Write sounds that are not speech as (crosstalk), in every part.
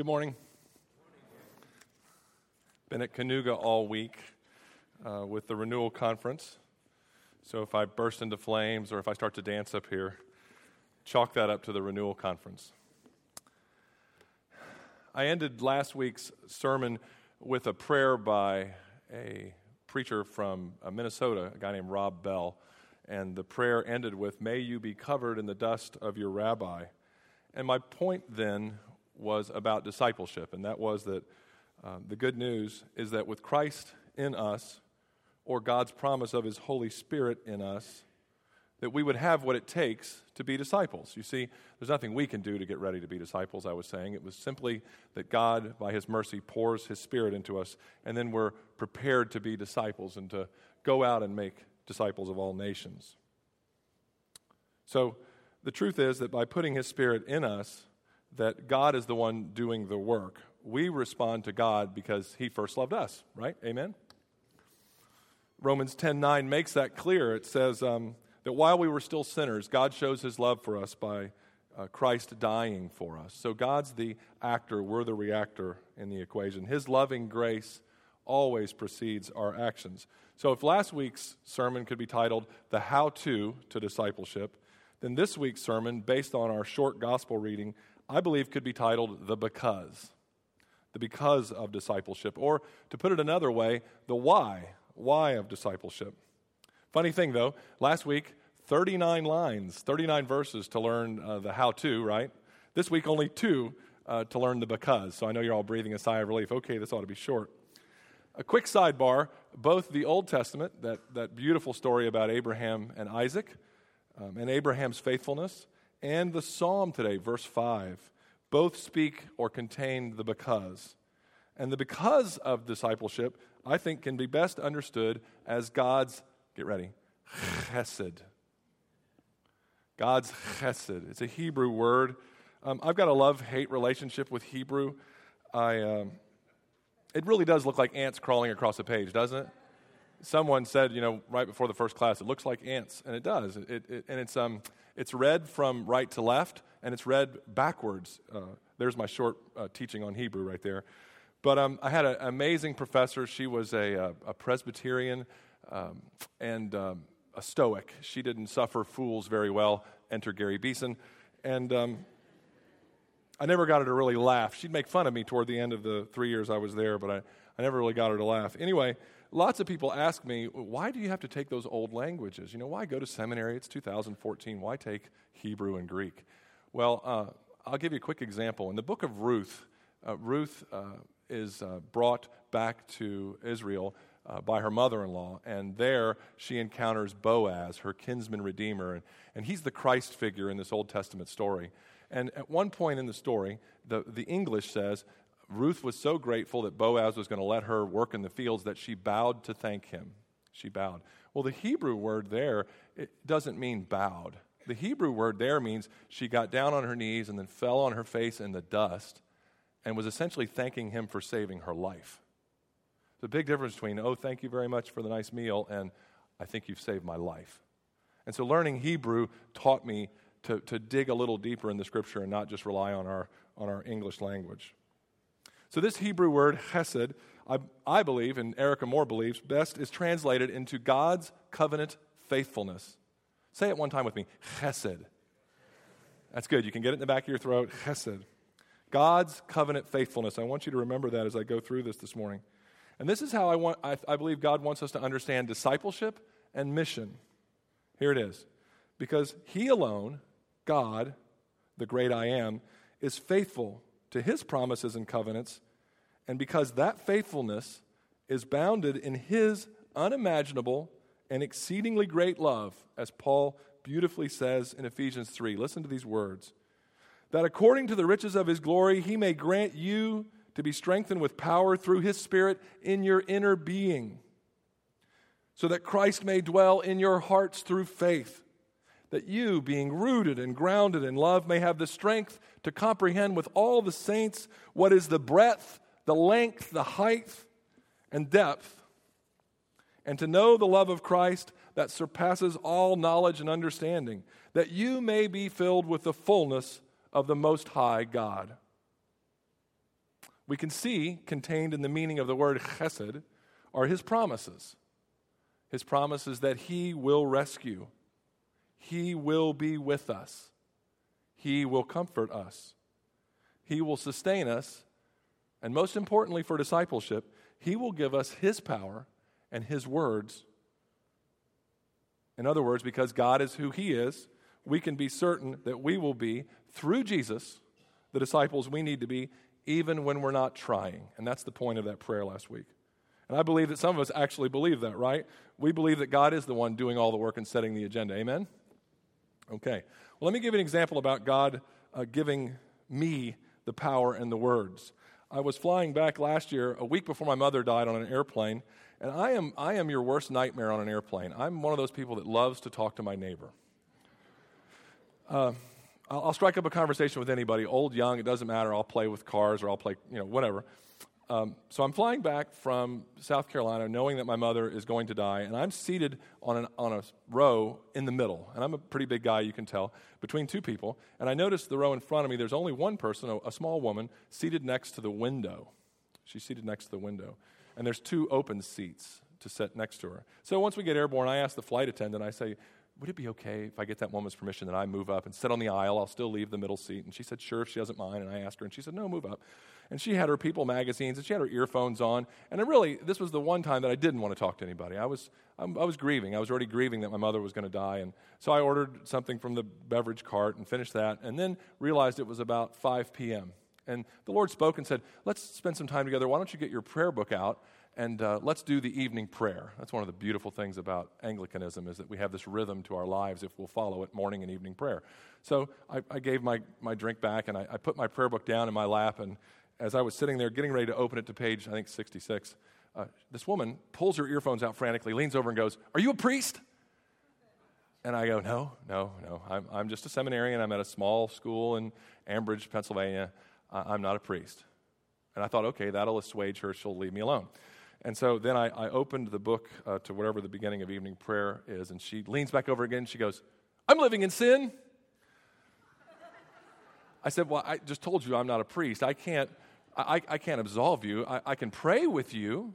Good morning. Been at Kanuga all week uh, with the renewal conference. So if I burst into flames or if I start to dance up here, chalk that up to the renewal conference. I ended last week's sermon with a prayer by a preacher from uh, Minnesota, a guy named Rob Bell. And the prayer ended with, May you be covered in the dust of your rabbi. And my point then was about discipleship, and that was that um, the good news is that with Christ in us, or God's promise of His Holy Spirit in us, that we would have what it takes to be disciples. You see, there's nothing we can do to get ready to be disciples, I was saying. It was simply that God, by His mercy, pours His Spirit into us, and then we're prepared to be disciples and to go out and make disciples of all nations. So, the truth is that by putting His Spirit in us, that God is the one doing the work. We respond to God because He first loved us, right? Amen? Romans 10 9 makes that clear. It says um, that while we were still sinners, God shows His love for us by uh, Christ dying for us. So God's the actor, we're the reactor in the equation. His loving grace always precedes our actions. So if last week's sermon could be titled The How To to Discipleship, then this week's sermon, based on our short gospel reading, I believe could be titled The Because. The because of discipleship. Or to put it another way, the why. Why of discipleship. Funny thing though, last week, 39 lines, 39 verses to learn uh, the how to, right? This week, only two uh, to learn the because. So I know you're all breathing a sigh of relief. Okay, this ought to be short. A quick sidebar both the Old Testament, that, that beautiful story about Abraham and Isaac, um, and Abraham's faithfulness, and the psalm today, verse 5, both speak or contain the because. And the because of discipleship, I think, can be best understood as God's, get ready, chesed. God's chesed. It's a Hebrew word. Um, I've got a love hate relationship with Hebrew. I, um, it really does look like ants crawling across a page, doesn't it? Someone said, you know, right before the first class, it looks like ants, and it does. It, it, and it's, um, it's read from right to left, and it's read backwards. Uh, there's my short uh, teaching on Hebrew right there. But um, I had an amazing professor. She was a, a, uh, a Presbyterian um, and um, a Stoic. She didn't suffer fools very well. Enter Gary Beson. And um, I never got her to really laugh. She'd make fun of me toward the end of the three years I was there, but I, I never really got her to laugh. Anyway, lots of people ask me, why do you have to take those old languages? You know, why go to seminary? It's 2014. Why take Hebrew and Greek? Well, uh, I'll give you a quick example. In the book of Ruth, uh, Ruth uh, is uh, brought back to Israel uh, by her mother in law, and there she encounters Boaz, her kinsman redeemer, and, and he's the Christ figure in this Old Testament story. And at one point in the story, the, the English says Ruth was so grateful that Boaz was going to let her work in the fields that she bowed to thank him. She bowed. Well, the Hebrew word there it doesn't mean bowed. The Hebrew word there means she got down on her knees and then fell on her face in the dust and was essentially thanking him for saving her life. A big difference between, oh, thank you very much for the nice meal, and I think you've saved my life. And so learning Hebrew taught me to, to dig a little deeper in the scripture and not just rely on our, on our English language. So, this Hebrew word, chesed, I, I believe, and Erika Moore believes, best is translated into God's covenant faithfulness. Say it one time with me chesed. That's good. You can get it in the back of your throat. Chesed. God's covenant faithfulness. I want you to remember that as I go through this this morning. And this is how I, want, I, I believe God wants us to understand discipleship and mission. Here it is. Because He alone, God, the great I am, is faithful to his promises and covenants, and because that faithfulness is bounded in his unimaginable and exceedingly great love, as Paul beautifully says in Ephesians 3. Listen to these words that according to the riches of his glory, he may grant you to be strengthened with power through his Spirit in your inner being, so that Christ may dwell in your hearts through faith that you, being rooted and grounded in love, may have the strength to comprehend with all the saints what is the breadth, the length, the height, and depth, and to know the love of Christ that surpasses all knowledge and understanding, that you may be filled with the fullness of the Most High God. we can see contained in the meaning of the word chesed are his promises. His promises that he will rescue, he will be with us, he will comfort us, he will sustain us, and most importantly for discipleship, he will give us his power and his words. In other words, because God is who he is, we can be certain that we will be, through Jesus, the disciples we need to be, even when we're not trying. And that's the point of that prayer last week. And I believe that some of us actually believe that, right? We believe that God is the one doing all the work and setting the agenda. Amen? Okay. Well, let me give you an example about God uh, giving me the power and the words. I was flying back last year, a week before my mother died, on an airplane, and I am, I am your worst nightmare on an airplane. I'm one of those people that loves to talk to my neighbor. Uh, I'll, I'll, strike up a conversation with anybody, old, young, it doesn't matter. I'll play with cars or I'll play, you know, whatever. Um, so I'm flying back from South Carolina knowing that my mother is going to die, and I'm seated on, an, on a row in the middle. And I'm a pretty big guy, you can tell, between two people. And I notice the row in front of me, there's only one person, a, a small woman, seated next to the window. She's seated next to the window. And there's two open seats to sit next to her. So once we get airborne, I ask the flight attendant, I say, would it be okay if I get that woman's permission that I move up and sit on the aisle? I'll still leave the middle seat. And she said, sure, if she doesn't mind. And I asked her, and she said, no, move up. And she had her People magazines, and she had her earphones on. And I really, this was the one time that I didn't want to talk to anybody. I was, I was grieving. I was already grieving that my mother was going to die. And so I ordered something from the beverage cart and finished that, and then realized it was about 5 p.m. And the Lord spoke and said, let's spend some time together. Why don't you get your prayer book out? And uh, let's do the evening prayer. That's one of the beautiful things about Anglicanism is that we have this rhythm to our lives if we'll follow it, morning and evening prayer. So I, I gave my, my drink back and I, I, put my prayer book down in my lap. And as I was sitting there getting ready to open it to page, I think 66, uh, this woman pulls her earphones out frantically, leans over and goes, Are you a priest? And I go, No, no, no. I'm, I'm just a seminarian. I'm at a small school in Ambridge, Pennsylvania. I'm not a priest. And I thought, okay, that'll assuage her. She'll leave me alone. And so then I, I opened the book uh, to whatever the beginning of evening prayer is, and she leans back over again. She goes, I'm living in sin. I said, Well, I just told you I'm not a priest. I can't, I, I can't absolve you. I, I can pray with you.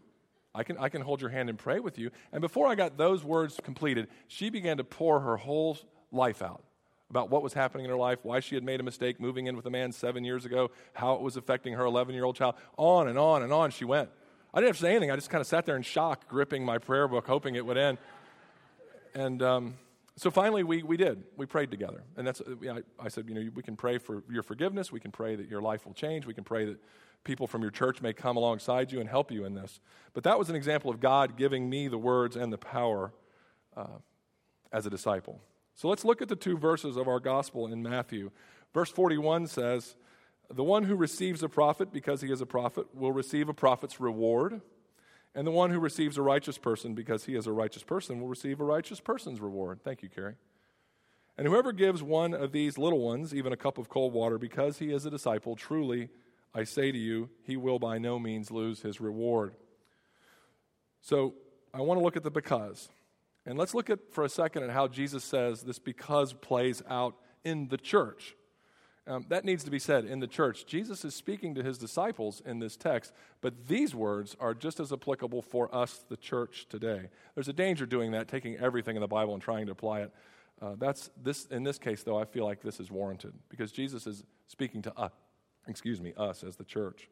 I can, I can hold your hand and pray with you. And before I got those words completed, she began to pour her whole life out about what was happening in her life, why she had made a mistake moving in with a man seven years ago, how it was affecting her 11 year old child. On and on and on she went. I didn't have to say anything. I just kind of sat there in shock, gripping my prayer book, hoping it would end. And um, so finally, we, we did. We prayed together. And that's, I, I said, you know, we can pray for your forgiveness. We can pray that your life will change. We can pray that people from your church may come alongside you and help you in this. But that was an example of God giving me the words and the power uh, as a disciple. So let's look at the two verses of our gospel in Matthew. Verse 41 says, the one who receives a prophet because he is a prophet will receive a prophet's reward. And the one who receives a righteous person because he is a righteous person will receive a righteous person's reward. Thank you, Carrie. And whoever gives one of these little ones even a cup of cold water because he is a disciple, truly, I say to you, he will by no means lose his reward. So I want to look at the because. And let's look at for a second at how Jesus says this because plays out in the church. Um, that needs to be said in the church. Jesus is speaking to his disciples in this text, but these words are just as applicable for us, the church, today. There's a danger doing that, taking everything in the Bible and trying to apply it. Uh, that's this in this case, though. I feel like this is warranted because Jesus is speaking to us, excuse me, us as the church.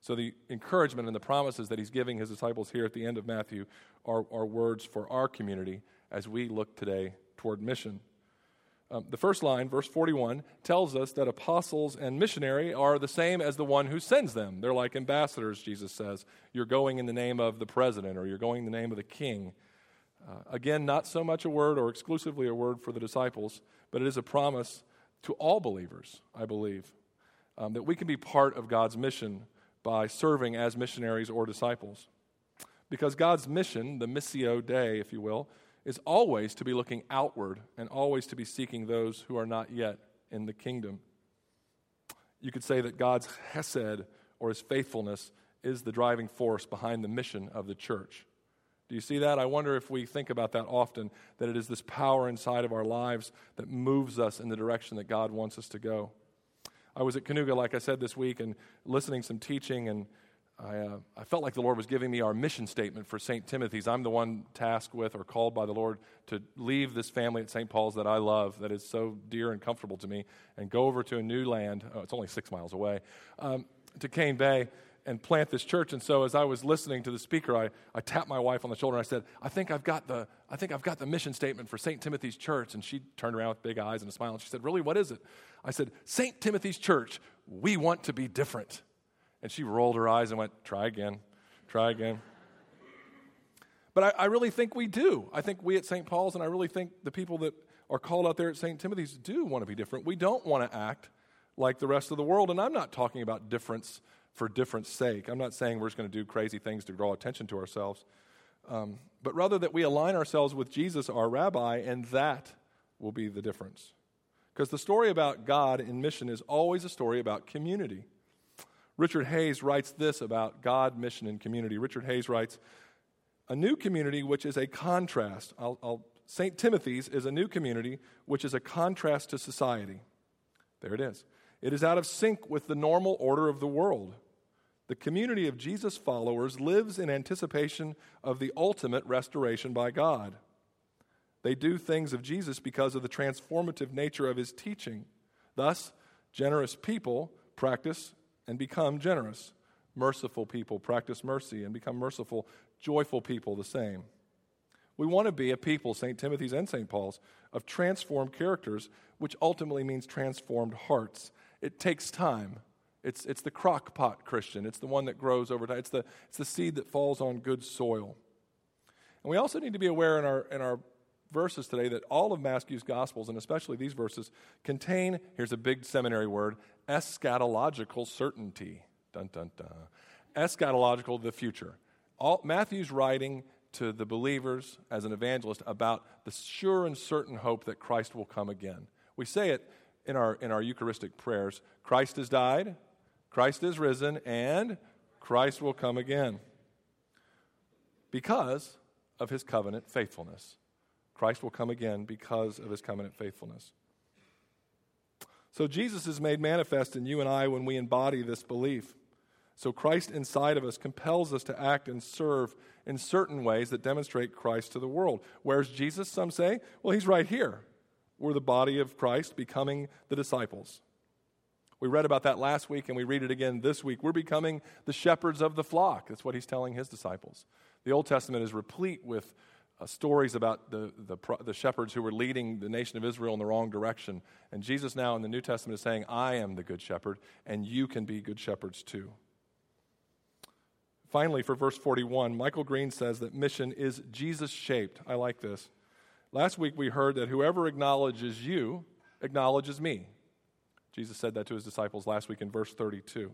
So the encouragement and the promises that he's giving his disciples here at the end of Matthew are, are words for our community as we look today toward mission. Um, the first line, verse 41, tells us that apostles and missionary are the same as the one who sends them. They're like ambassadors, Jesus says. You're going in the name of the president or you're going in the name of the king. Uh, again, not so much a word or exclusively a word for the disciples, but it is a promise to all believers, I believe, um, that we can be part of God's mission by serving as missionaries or disciples. Because God's mission, the Missio Dei, if you will, is always to be looking outward and always to be seeking those who are not yet in the kingdom. You could say that God's hesed or his faithfulness is the driving force behind the mission of the church. Do you see that? I wonder if we think about that often, that it is this power inside of our lives that moves us in the direction that God wants us to go. I was at Kanuga, like I said, this week and listening some teaching, and I, uh, I felt like the Lord was giving me our mission statement for St. Timothy's. I'm the one tasked with or called by the Lord to leave this family at St. Paul's that I love, that is so dear and comfortable to me, and go over to a new land. Oh, it's only six miles away, um, to Cane Bay and plant this church. And so as I was listening to the speaker, I, I tapped my wife on the shoulder and I said, I think I've got the, I think I've got the mission statement for St. Timothy's Church. And she turned around with big eyes and a smile and she said, Really, what is it? I said, St. Timothy's Church, we want to be different. And she rolled her eyes and went, Try again, try again. But I, I really think we do. I think we at St. Paul's, and I really think the people that are called out there at St. Timothy's do want to be different. We don't want to act like the rest of the world. And I'm not talking about difference for difference sake. I'm not saying we're just going to do crazy things to draw attention to ourselves, um, but rather that we align ourselves with Jesus, our rabbi, and that will be the difference. Because the story about God in mission is always a story about community. Richard Hays writes this about God, mission, and community. Richard Hays writes, A new community which is a contrast. I'll, I'll, St. Timothy's is a new community which is a contrast to society. There it is. It is out of sync with the normal order of the world. The community of Jesus' followers lives in anticipation of the ultimate restoration by God. They do things of Jesus because of the transformative nature of his teaching. Thus, generous people practice and become generous. Merciful people practice mercy and become merciful. Joyful people, the same. We want to be a people, St. Timothy's and St. Paul's, of transformed characters, which ultimately means transformed hearts. It takes time. It's, it's the crock pot Christian. It's the one that grows over time. It's the, it's the seed that falls on good soil. And we also need to be aware in our, in our verses today that all of Matthew's Gospels, and especially these verses, contain, here's a big seminary word, eschatological certainty. Dun, dun, dun. Eschatological, the future. All, Matthew's writing to the believers as an evangelist about the sure and certain hope that Christ will come again. We say it in our, in our Eucharistic prayers Christ has died, Christ is risen, and Christ will come again because of his covenant faithfulness. Christ will come again because of his covenant faithfulness. So Jesus is made manifest in you and I when we embody this belief. So Christ inside of us compels us to act and serve in certain ways that demonstrate Christ to the world. Where's Jesus, some say? Well, he's right here. We're the body of Christ becoming the disciples. We read about that last week and we read it again this week. We're becoming the shepherds of the flock. That's what he's telling his disciples. The Old Testament is replete with uh, stories about the, the, the, shepherds who were leading the nation of Israel in the wrong direction. And Jesus now in the New Testament is saying, I am the good shepherd, and you can be good shepherds too. Finally, for verse 41, Michael Green says that mission is Jesus shaped. I like this. Last week we heard that whoever acknowledges you acknowledges me. Jesus said that to his disciples last week in verse 32.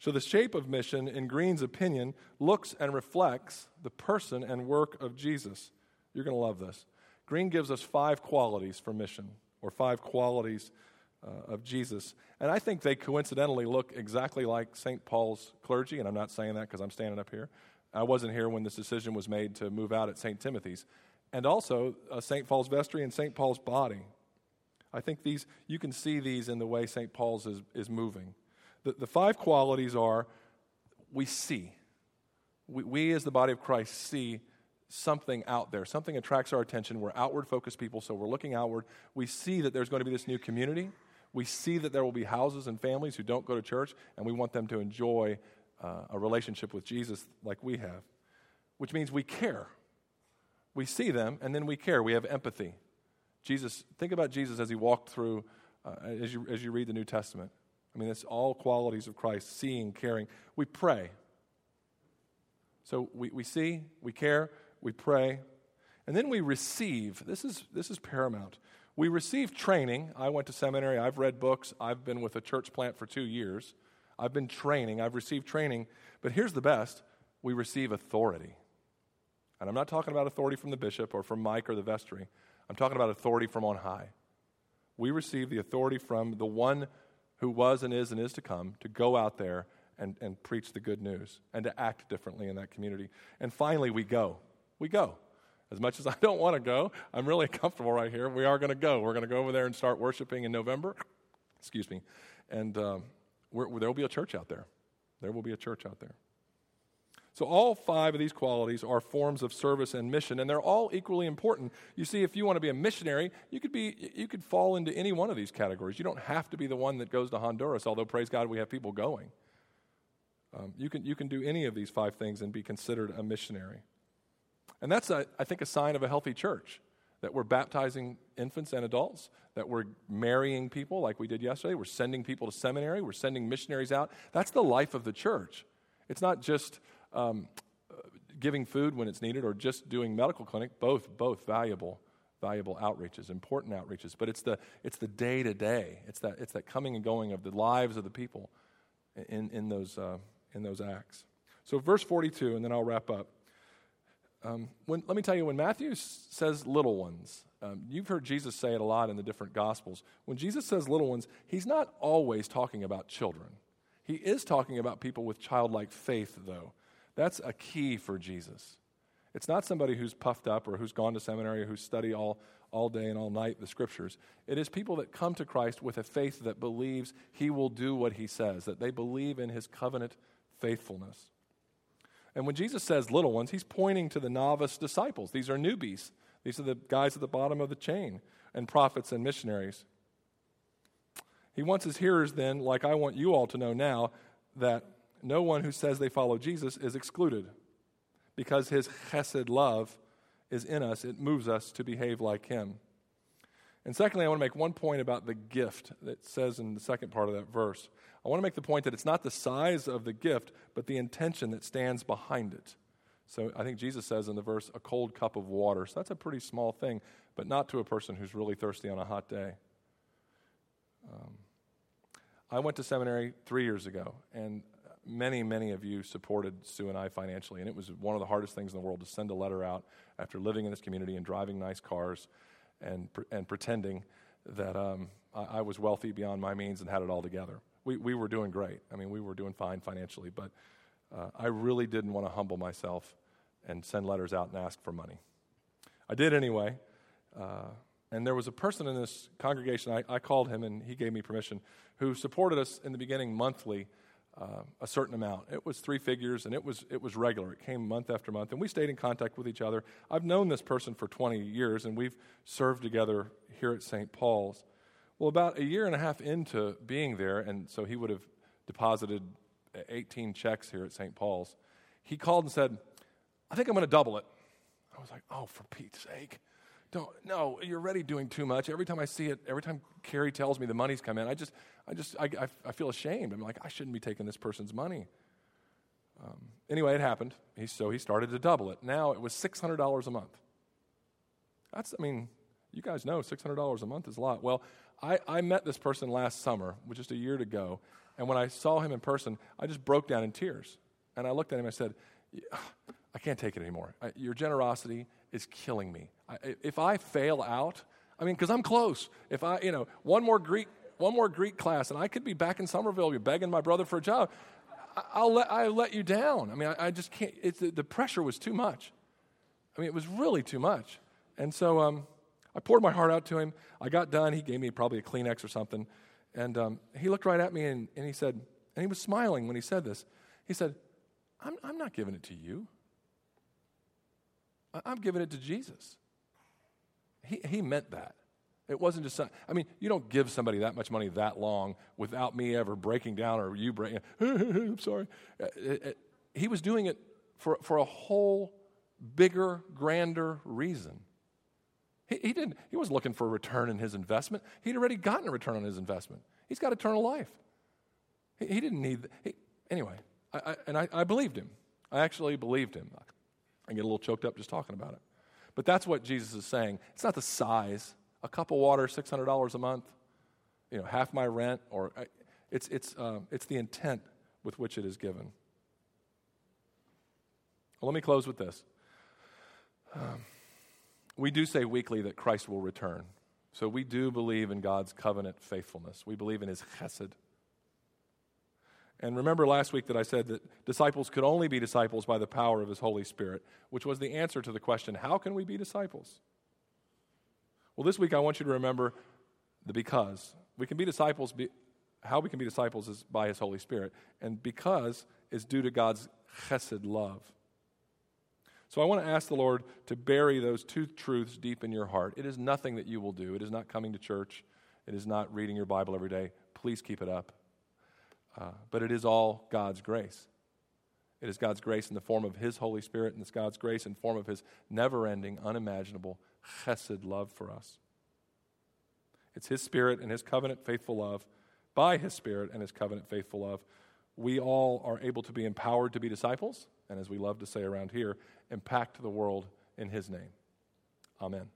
So, the shape of mission, in Green's opinion, looks and reflects the person and work of Jesus. You're going to love this. Green gives us five qualities for mission, or five qualities uh, of Jesus. And I think they coincidentally look exactly like St. Paul's clergy, and I'm not saying that because I'm standing up here. I wasn't here when this decision was made to move out at St. Timothy's. And also uh, St. Paul's vestry and St. Paul's body. I think these, you can see these in the way St. Paul's is, is moving. The, the five qualities are we see. We, we, as the body of Christ, see something out there. Something attracts our attention. We're outward focused people, so we're looking outward. We see that there's going to be this new community. We see that there will be houses and families who don't go to church, and we want them to enjoy uh, a relationship with Jesus like we have, which means we care. We see them, and then we care. We have empathy. Jesus, think about Jesus as he walked through, uh, as, you, as you read the New Testament. I mean, it's all qualities of Christ seeing, caring. We pray. So we, we see, we care, we pray, and then we receive. This is, this is paramount. We receive training. I went to seminary, I've read books, I've been with a church plant for two years. I've been training, I've received training, but here's the best we receive authority. And I'm not talking about authority from the bishop or from Mike or the vestry. I'm talking about authority from on high. We receive the authority from the one who was and is and is to come to go out there and, and preach the good news and to act differently in that community. And finally, we go. We go. As much as (laughs) I don't want to go, I'm really comfortable right here. We are going to go. We're going to go over there and start worshiping in November. Excuse me. And um, there will be a church out there. There will be a church out there. So, all five of these qualities are forms of service and mission, and they're all equally important. You see, if you want to be a missionary, you could, be, you could fall into any one of these categories. You don't have to be the one that goes to Honduras, although, praise God, we have people going. Um, you, can, you can do any of these five things and be considered a missionary. And that's, a, I think, a sign of a healthy church that we're baptizing infants and adults, that we're marrying people like we did yesterday, we're sending people to seminary, we're sending missionaries out. That's the life of the church. It's not just um, giving food when it's needed or just doing medical clinic, both, both valuable, valuable outreaches, important outreaches. But it's the, it's the day to day. It's that, it's that coming and going of the lives of the people in, in, those, uh, in those acts. So, verse 42, and then I'll wrap up. Um, when, let me tell you, when Matthew says little ones, um, you've heard Jesus say it a lot in the different Gospels. When Jesus says little ones, he's not always talking about children. He is talking about people with childlike faith, though. That's a key for Jesus. It's not somebody who's puffed up or who's gone to seminary or who's studied all, all day and all night the scriptures. It is people that come to Christ with a faith that believes he will do what he says, that they believe in his covenant faithfulness. And when Jesus says little ones, he's pointing to the novice disciples. These are newbies, these are the guys at the bottom of the chain, and prophets and missionaries. He wants his hearers then, like I want you all to know now, that no one who says they follow Jesus is excluded. Because his chesed love is in us, it moves us to behave like him. And secondly, I want to make one point about the gift that says in the second part of that verse. I want to make the point that it's not the size of the gift, but the intention that stands behind it. So I think Jesus says in the verse, a cold cup of water. So that's a pretty small thing, but not to a person who's really thirsty on a hot day. Um, I went to seminary three years ago, and many, many of you supported Sue and I financially, and it was one of the hardest things in the world to send a letter out after living in this community and driving nice cars and, and pretending that um, I, I, was wealthy beyond my means and had it all together. We, we were doing great. I mean, we were doing fine financially, but uh, I really didn't want to humble myself and send letters out and ask for money. I did anyway. Uh, and there was a person in this congregation, I, I, called him and he gave me permission, who supported us in the beginning monthly uh, a certain amount. It was three figures, and it was, it was regular. It came month after month, and we stayed in contact with each other. I've known this person for 20 years, and we've served together here at St. Paul's. Well, about a year and a half into being there, and so he would have deposited 18 checks here at St. Paul's, he called and said, I think I'm going to double it. I was like, oh, for Pete's sake. Don't, no, you're already doing too much. Every time I see it, every time Carrie tells me the money's come in, I just, I just, I, I, I feel ashamed. I'm like, I shouldn't be taking this person's money. Um, anyway, it happened. He, so he started to double it. Now it was $600 a month. That's, I mean, you guys know $600 a month is a lot. Well, I, I met this person last summer, just a year ago, and when I saw him in person, I just broke down in tears. And I looked at him and I said, I can't take it anymore. I, your generosity is killing me. If I fail out, I mean, because I'm close. If I, you know, one more Greek, one more Greek class, and I could be back in Summerville, begging my brother for a job. I'll let, I let you down. I mean, I, I just can't. It's, the, the, pressure was too much. I mean, it was really too much. And so um, I poured my heart out to him. I got done. He gave me probably a Kleenex or something. And um, he looked right at me and, and he said, and he was smiling when he said this. He said, I'm, I'm not giving it to you. I'm giving it to Jesus. He, he meant that. It wasn't just, I mean, you don't give somebody that much money that long without me ever breaking down or you breaking, (laughs) I'm sorry. Uh, he was doing it for, for a whole bigger, grander reason. He, he, didn't, he wasn't looking for a return in his investment. He'd already gotten a return on his investment. He's got eternal life. He, he didn't need, he, anyway, I, I, and I, I believed him. I actually believed him. I get a little choked up just talking about it. But that's what Jesus is saying. It's not the size. A cup of water, $600 a month, you know, half my rent, or it's, it's, uh, it's the intent with which it is given. Well, let me close with this. Um, we do say weekly that Christ will return. So we do believe in God's covenant faithfulness. We believe in his chesed. And remember last week that I said that disciples could only be disciples by the power of His Holy Spirit, which was the answer to the question how can we be disciples? Well, this week I want you to remember the because. We can be disciples, be, how we can be disciples is by His Holy Spirit, and because is due to God's chesed love. So I want to ask the Lord to bury those two truths deep in your heart. It is nothing that you will do, it is not coming to church, it is not reading your Bible every day. Please keep it up. Uh, but it is all God's grace. It is God's grace in the form of His Holy Spirit, and it's God's grace in form of His never ending, unimaginable chesed love for us. It's His Spirit and His covenant faithful love, by His Spirit and His covenant faithful love. We all are able to be empowered to be disciples, and as we love to say around here, impact the world in His name. Amen.